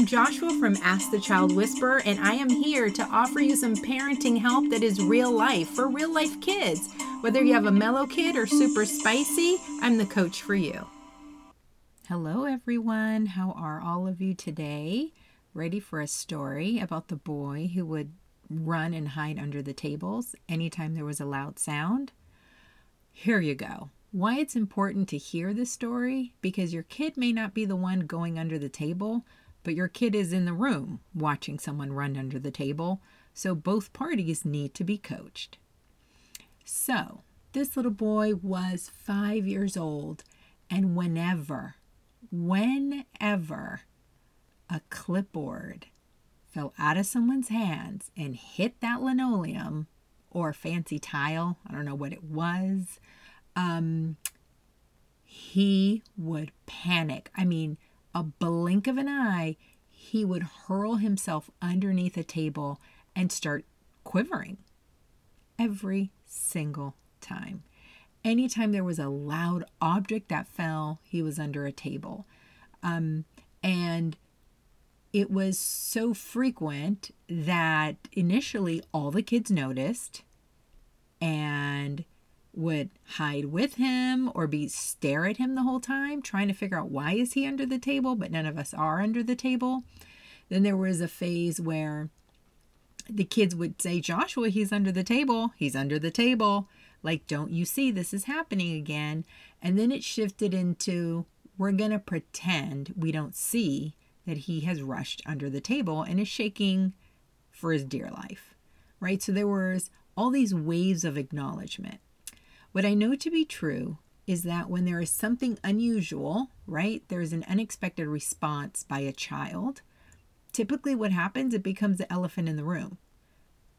I'm Joshua from Ask the Child Whisperer, and I am here to offer you some parenting help that is real life for real life kids. Whether you have a mellow kid or super spicy, I'm the coach for you. Hello, everyone. How are all of you today? Ready for a story about the boy who would run and hide under the tables anytime there was a loud sound? Here you go. Why it's important to hear this story? Because your kid may not be the one going under the table, but your kid is in the room watching someone run under the table, so both parties need to be coached. So, this little boy was five years old, and whenever, whenever a clipboard fell out of someone's hands and hit that linoleum or fancy tile, I don't know what it was, um, he would panic. I mean, a blink of an eye, he would hurl himself underneath a table and start quivering every single time. Anytime there was a loud object that fell, he was under a table. Um, and it was so frequent that initially all the kids noticed and would hide with him or be stare at him the whole time trying to figure out why is he under the table but none of us are under the table. Then there was a phase where the kids would say joshua he's under the table. He's under the table. Like don't you see this is happening again? And then it shifted into we're going to pretend we don't see that he has rushed under the table and is shaking for his dear life. Right? So there was all these waves of acknowledgement what I know to be true is that when there is something unusual, right, there's an unexpected response by a child, typically what happens, it becomes the elephant in the room.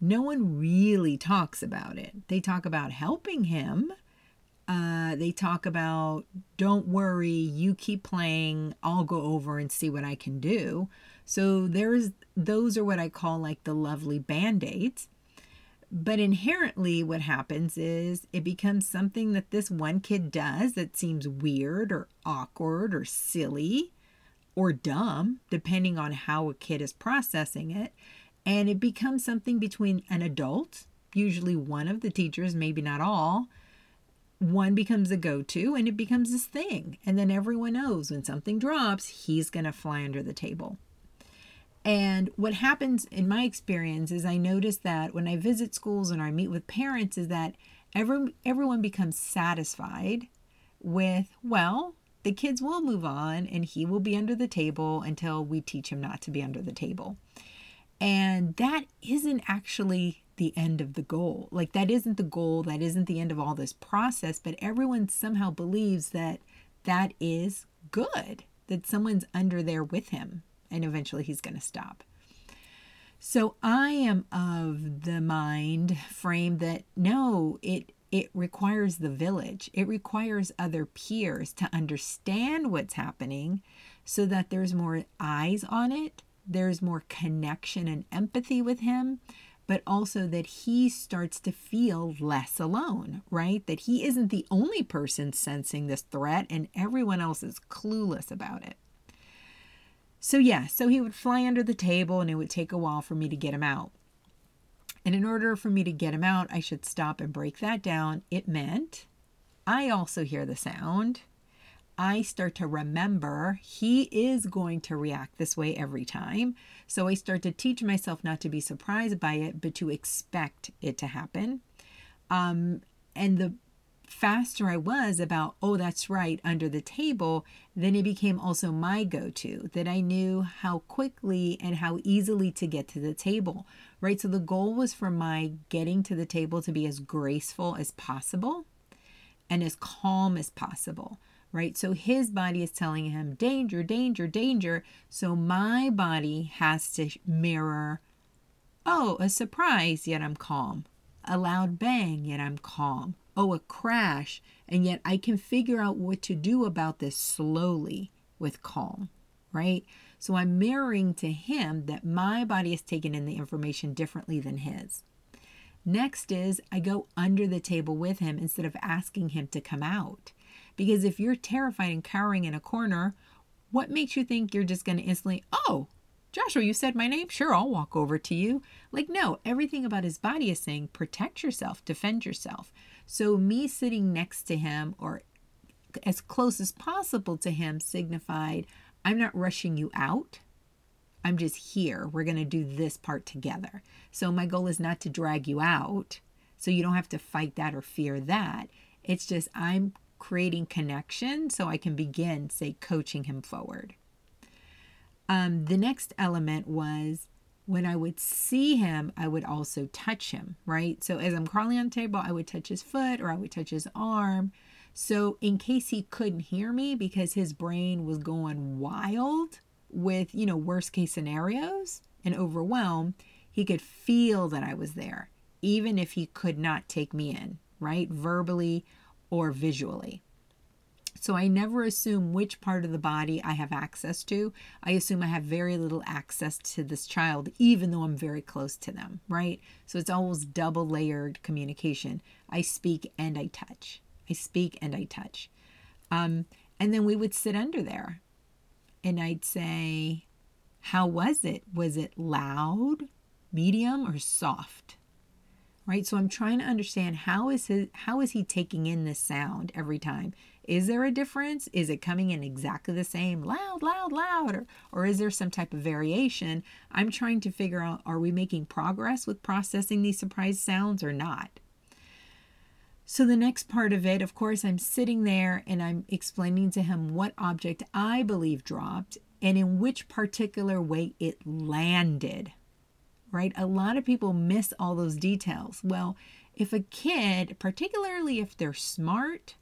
No one really talks about it. They talk about helping him. Uh, they talk about, don't worry, you keep playing, I'll go over and see what I can do. So there's, those are what I call like the lovely band aids. But inherently, what happens is it becomes something that this one kid does that seems weird or awkward or silly or dumb, depending on how a kid is processing it. And it becomes something between an adult, usually one of the teachers, maybe not all. One becomes a go to and it becomes this thing. And then everyone knows when something drops, he's going to fly under the table. And what happens in my experience is I notice that when I visit schools and I meet with parents is that every, everyone becomes satisfied with, well, the kids will move on and he will be under the table until we teach him not to be under the table. And that isn't actually the end of the goal. Like, that isn't the goal. That isn't the end of all this process. But everyone somehow believes that that is good, that someone's under there with him and eventually he's going to stop. So I am of the mind frame that no, it it requires the village. It requires other peers to understand what's happening so that there's more eyes on it, there's more connection and empathy with him, but also that he starts to feel less alone, right? That he isn't the only person sensing this threat and everyone else is clueless about it. So, yeah, so he would fly under the table and it would take a while for me to get him out. And in order for me to get him out, I should stop and break that down. It meant I also hear the sound. I start to remember he is going to react this way every time. So I start to teach myself not to be surprised by it, but to expect it to happen. Um, and the faster I was about, oh, that's right, under the table, then it became also my go to that I knew how quickly and how easily to get to the table, right? So the goal was for my getting to the table to be as graceful as possible and as calm as possible, right? So his body is telling him, danger, danger, danger. So my body has to mirror, oh, a surprise, yet I'm calm. A loud bang, yet I'm calm oh, a crash, and yet I can figure out what to do about this slowly with calm, right? So I'm mirroring to him that my body is taking in the information differently than his. Next is I go under the table with him instead of asking him to come out. Because if you're terrified and cowering in a corner, what makes you think you're just going to instantly, oh, Joshua, you said my name? Sure, I'll walk over to you. Like, no, everything about his body is saying protect yourself, defend yourself. So, me sitting next to him or as close as possible to him signified I'm not rushing you out. I'm just here. We're going to do this part together. So, my goal is not to drag you out. So, you don't have to fight that or fear that. It's just I'm creating connection so I can begin, say, coaching him forward. Um, the next element was when I would see him, I would also touch him, right? So as I'm crawling on the table, I would touch his foot or I would touch his arm. So in case he couldn't hear me because his brain was going wild with, you know, worst case scenarios and overwhelm, he could feel that I was there, even if he could not take me in, right? Verbally or visually. So I never assume which part of the body I have access to. I assume I have very little access to this child, even though I'm very close to them, right? So it's always double layered communication. I speak and I touch. I speak and I touch. Um, and then we would sit under there and I'd say, How was it? Was it loud, medium, or soft? Right? So I'm trying to understand how is his how is he taking in this sound every time? Is there a difference? Is it coming in exactly the same, loud, loud, loud, or, or is there some type of variation? I'm trying to figure out are we making progress with processing these surprise sounds or not? So, the next part of it, of course, I'm sitting there and I'm explaining to him what object I believe dropped and in which particular way it landed. Right? A lot of people miss all those details. Well, if a kid, particularly if they're smart,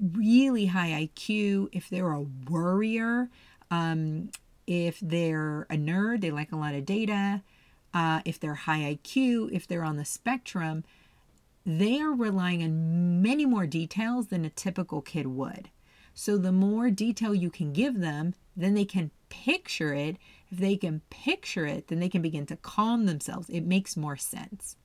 really high IQ, if they're a worrier, um, if they're a nerd, they like a lot of data, uh, if they're high IQ, if they're on the spectrum, they are relying on many more details than a typical kid would. So the more detail you can give them, then they can picture it. If they can picture it, then they can begin to calm themselves. It makes more sense.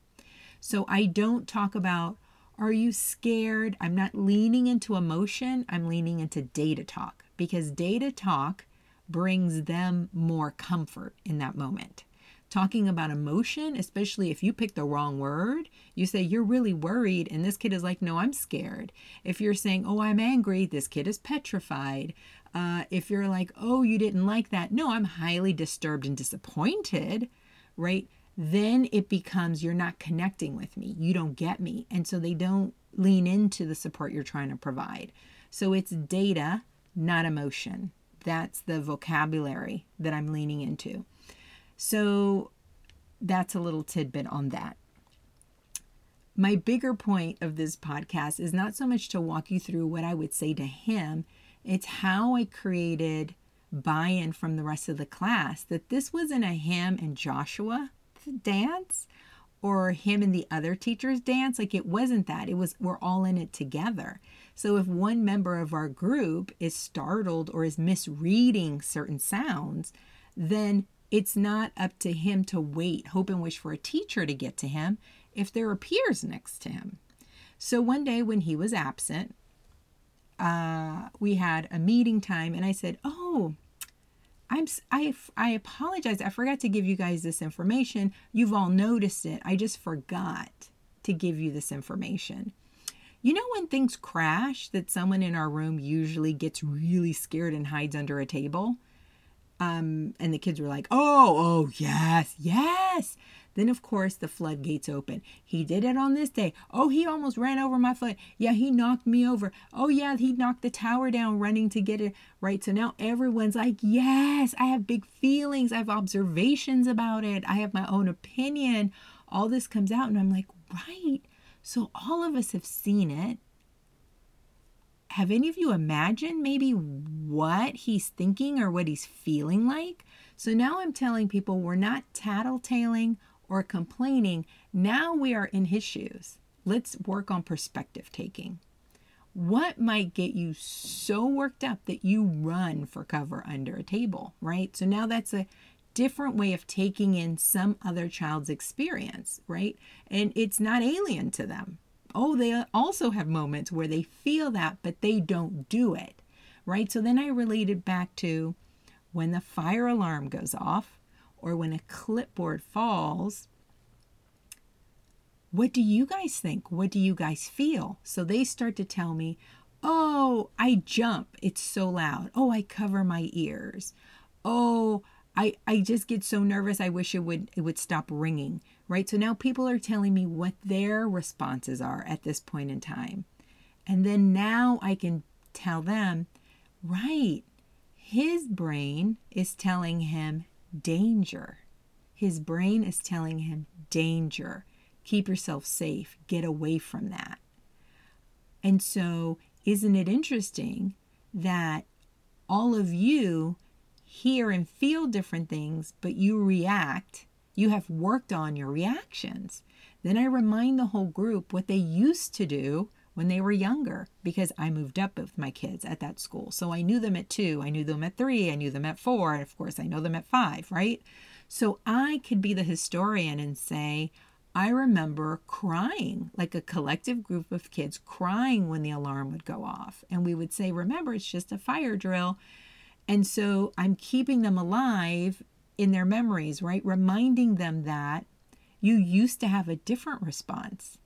So I don't talk about are you scared? I'm not leaning into emotion, I'm leaning into data talk because data talk brings them more comfort in that moment. Talking about emotion, especially if you pick the wrong word, you say you're really worried, and this kid is like, No, I'm scared. If you're saying, Oh, I'm angry, this kid is petrified. Uh, if you're like, Oh, you didn't like that, no, I'm highly disturbed and disappointed, right? Then it becomes you're not connecting with me. You don't get me. And so they don't lean into the support you're trying to provide. So it's data, not emotion. That's the vocabulary that I'm leaning into. So that's a little tidbit on that. My bigger point of this podcast is not so much to walk you through what I would say to him, it's how I created buy in from the rest of the class that this wasn't a him and Joshua dance or him and the other teachers dance. Like it wasn't that. It was we're all in it together. So if one member of our group is startled or is misreading certain sounds, then it's not up to him to wait, hope and wish for a teacher to get to him if there are peers next to him. So one day when he was absent, uh, we had a meeting time, and I said, "Oh, I'm I I apologize. I forgot to give you guys this information. You've all noticed it. I just forgot to give you this information. You know when things crash that someone in our room usually gets really scared and hides under a table? Um, and the kids were like, "Oh, oh, yes, yes." Then, of course, the floodgates open. He did it on this day. Oh, he almost ran over my foot. Yeah, he knocked me over. Oh, yeah, he knocked the tower down running to get it right. So now everyone's like, yes, I have big feelings. I have observations about it. I have my own opinion. All this comes out, and I'm like, right. So all of us have seen it. Have any of you imagined maybe what he's thinking or what he's feeling like? So now I'm telling people we're not tattletaling or complaining, now we are in his shoes. Let's work on perspective taking. What might get you so worked up that you run for cover under a table, right? So now that's a different way of taking in some other child's experience, right? And it's not alien to them. Oh, they also have moments where they feel that, but they don't do it, right? So then I related back to when the fire alarm goes off, or when a clipboard falls, what do you guys think? What do you guys feel? So they start to tell me, oh, I jump. It's so loud. Oh, I cover my ears. Oh, I, I just get so nervous. I wish it would it would stop ringing. Right. So now people are telling me what their responses are at this point in time. And then now I can tell them, right, his brain is telling him danger. His brain is telling him danger. Keep yourself safe. Get away from that. And so, isn't it interesting that all of you hear and feel different things, but you react? You have worked on your reactions. Then I remind the whole group what they used to do when they were younger because I moved up with my kids at that school. So I knew them at two, I knew them at three, I knew them at four, and of course I know them at five, right? So I could be the historian and say, I remember crying, like a collective group of kids crying when the alarm would go off. And we would say, Remember, it's just a fire drill. And so I'm keeping them alive in their memories, right? Reminding them that you used to have a different response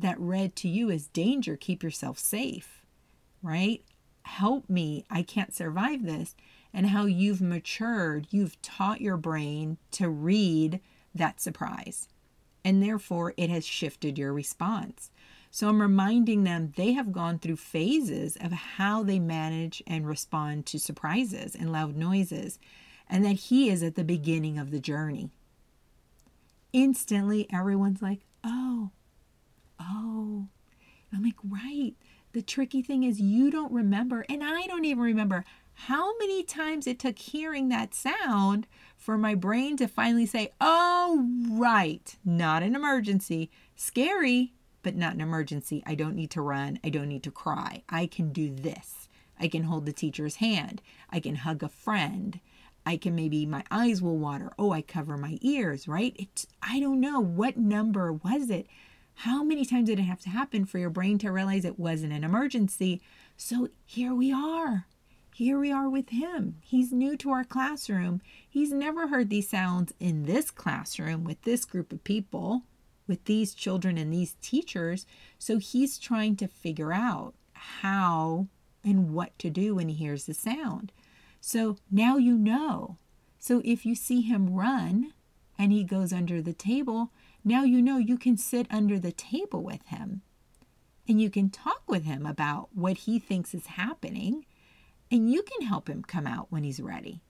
that read to you as danger, keep yourself safe, right? Help me, I can't survive this. And how you've matured, you've taught your brain to read that surprise. And therefore, it has shifted your response. So I'm reminding them they have gone through phases of how they manage and respond to surprises and loud noises, and that he is at the beginning of the journey. Instantly, everyone's like, oh, oh. I'm like, right. The tricky thing is, you don't remember, and I don't even remember how many times it took hearing that sound for my brain to finally say, oh, right, not an emergency. Scary, but not an emergency. I don't need to run. I don't need to cry. I can do this. I can hold the teacher's hand. I can hug a friend. I can maybe my eyes will water. Oh, I cover my ears, right? It's I don't know what number was it. How many times did it have to happen for your brain to realize it wasn't an emergency? So here we are. Here we are with him. He's new to our classroom. He's never heard these sounds in this classroom with this group of people, with these children and these teachers. So he's trying to figure out how and what to do when he hears the sound. So now you know. So if you see him run and he goes under the table, now you know you can sit under the table with him and you can talk with him about what he thinks is happening and you can help him come out when he's ready.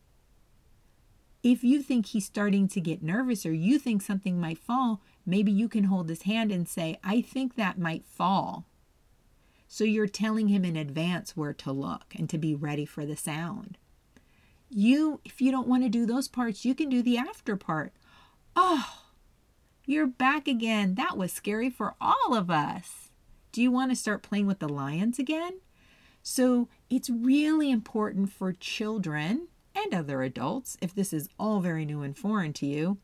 If you think he's starting to get nervous or you think something might fall, maybe you can hold his hand and say, I think that might fall. So you're telling him in advance where to look and to be ready for the sound. You, if you don't want to do those parts, you can do the after part. Oh, you're back again. That was scary for all of us. Do you want to start playing with the lions again? So it's really important for children and other adults, if this is all very new and foreign to you,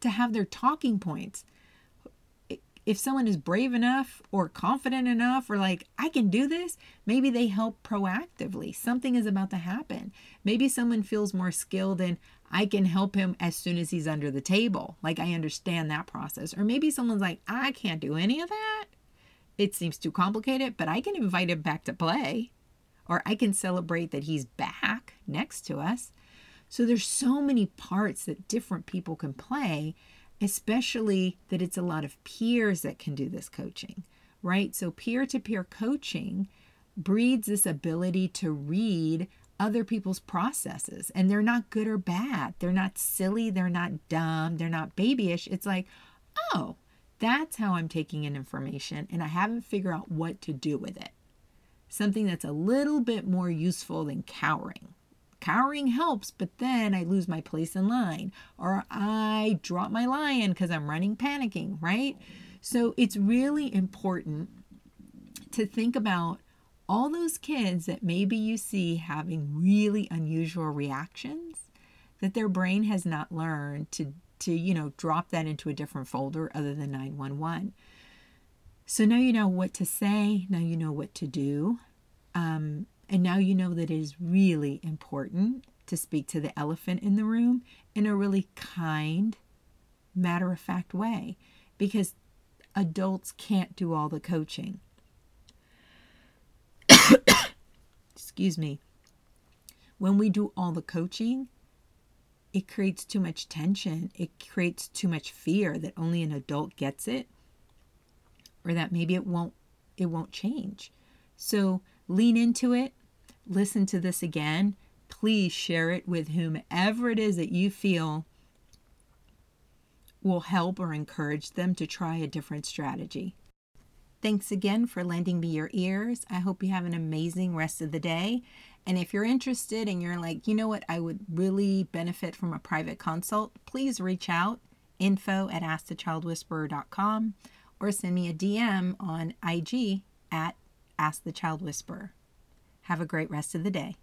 to have their talking points. If someone is brave enough or confident enough or like, I can do this, maybe they help proactively. Something is about to happen. Maybe someone feels more skilled in, I can help him as soon as he's under the table. Like I understand that process. Or maybe someone's like, I can't do any of that. It seems too complicated, but I can invite him back to play. Or I can celebrate that he's back next to us. So there's so many parts that different people can play, especially that it's a lot of peers that can do this coaching, right? So peer to peer coaching breeds this ability to read other people's processes and they're not good or bad. They're not silly, they're not dumb, they're not babyish. It's like, "Oh, that's how I'm taking in information and I haven't figured out what to do with it." Something that's a little bit more useful than cowering. Cowering helps, but then I lose my place in line or I drop my lion because I'm running panicking, right? So it's really important to think about all those kids that maybe you see having really unusual reactions that their brain has not learned to to you know drop that into a different folder other than 911 so now you know what to say now you know what to do um, and now you know that it is really important to speak to the elephant in the room in a really kind, matter of fact way because adults can't do all the coaching. Excuse me. When we do all the coaching, it creates too much tension. It creates too much fear that only an adult gets it or that maybe it won't it won't change. So lean into it. Listen to this again. Please share it with whomever it is that you feel will help or encourage them to try a different strategy. Thanks again for lending me your ears. I hope you have an amazing rest of the day. And if you're interested and you're like, you know what, I would really benefit from a private consult, please reach out info at askthechildwhisperer.com or send me a DM on IG at Ask the Child Whisperer. Have a great rest of the day.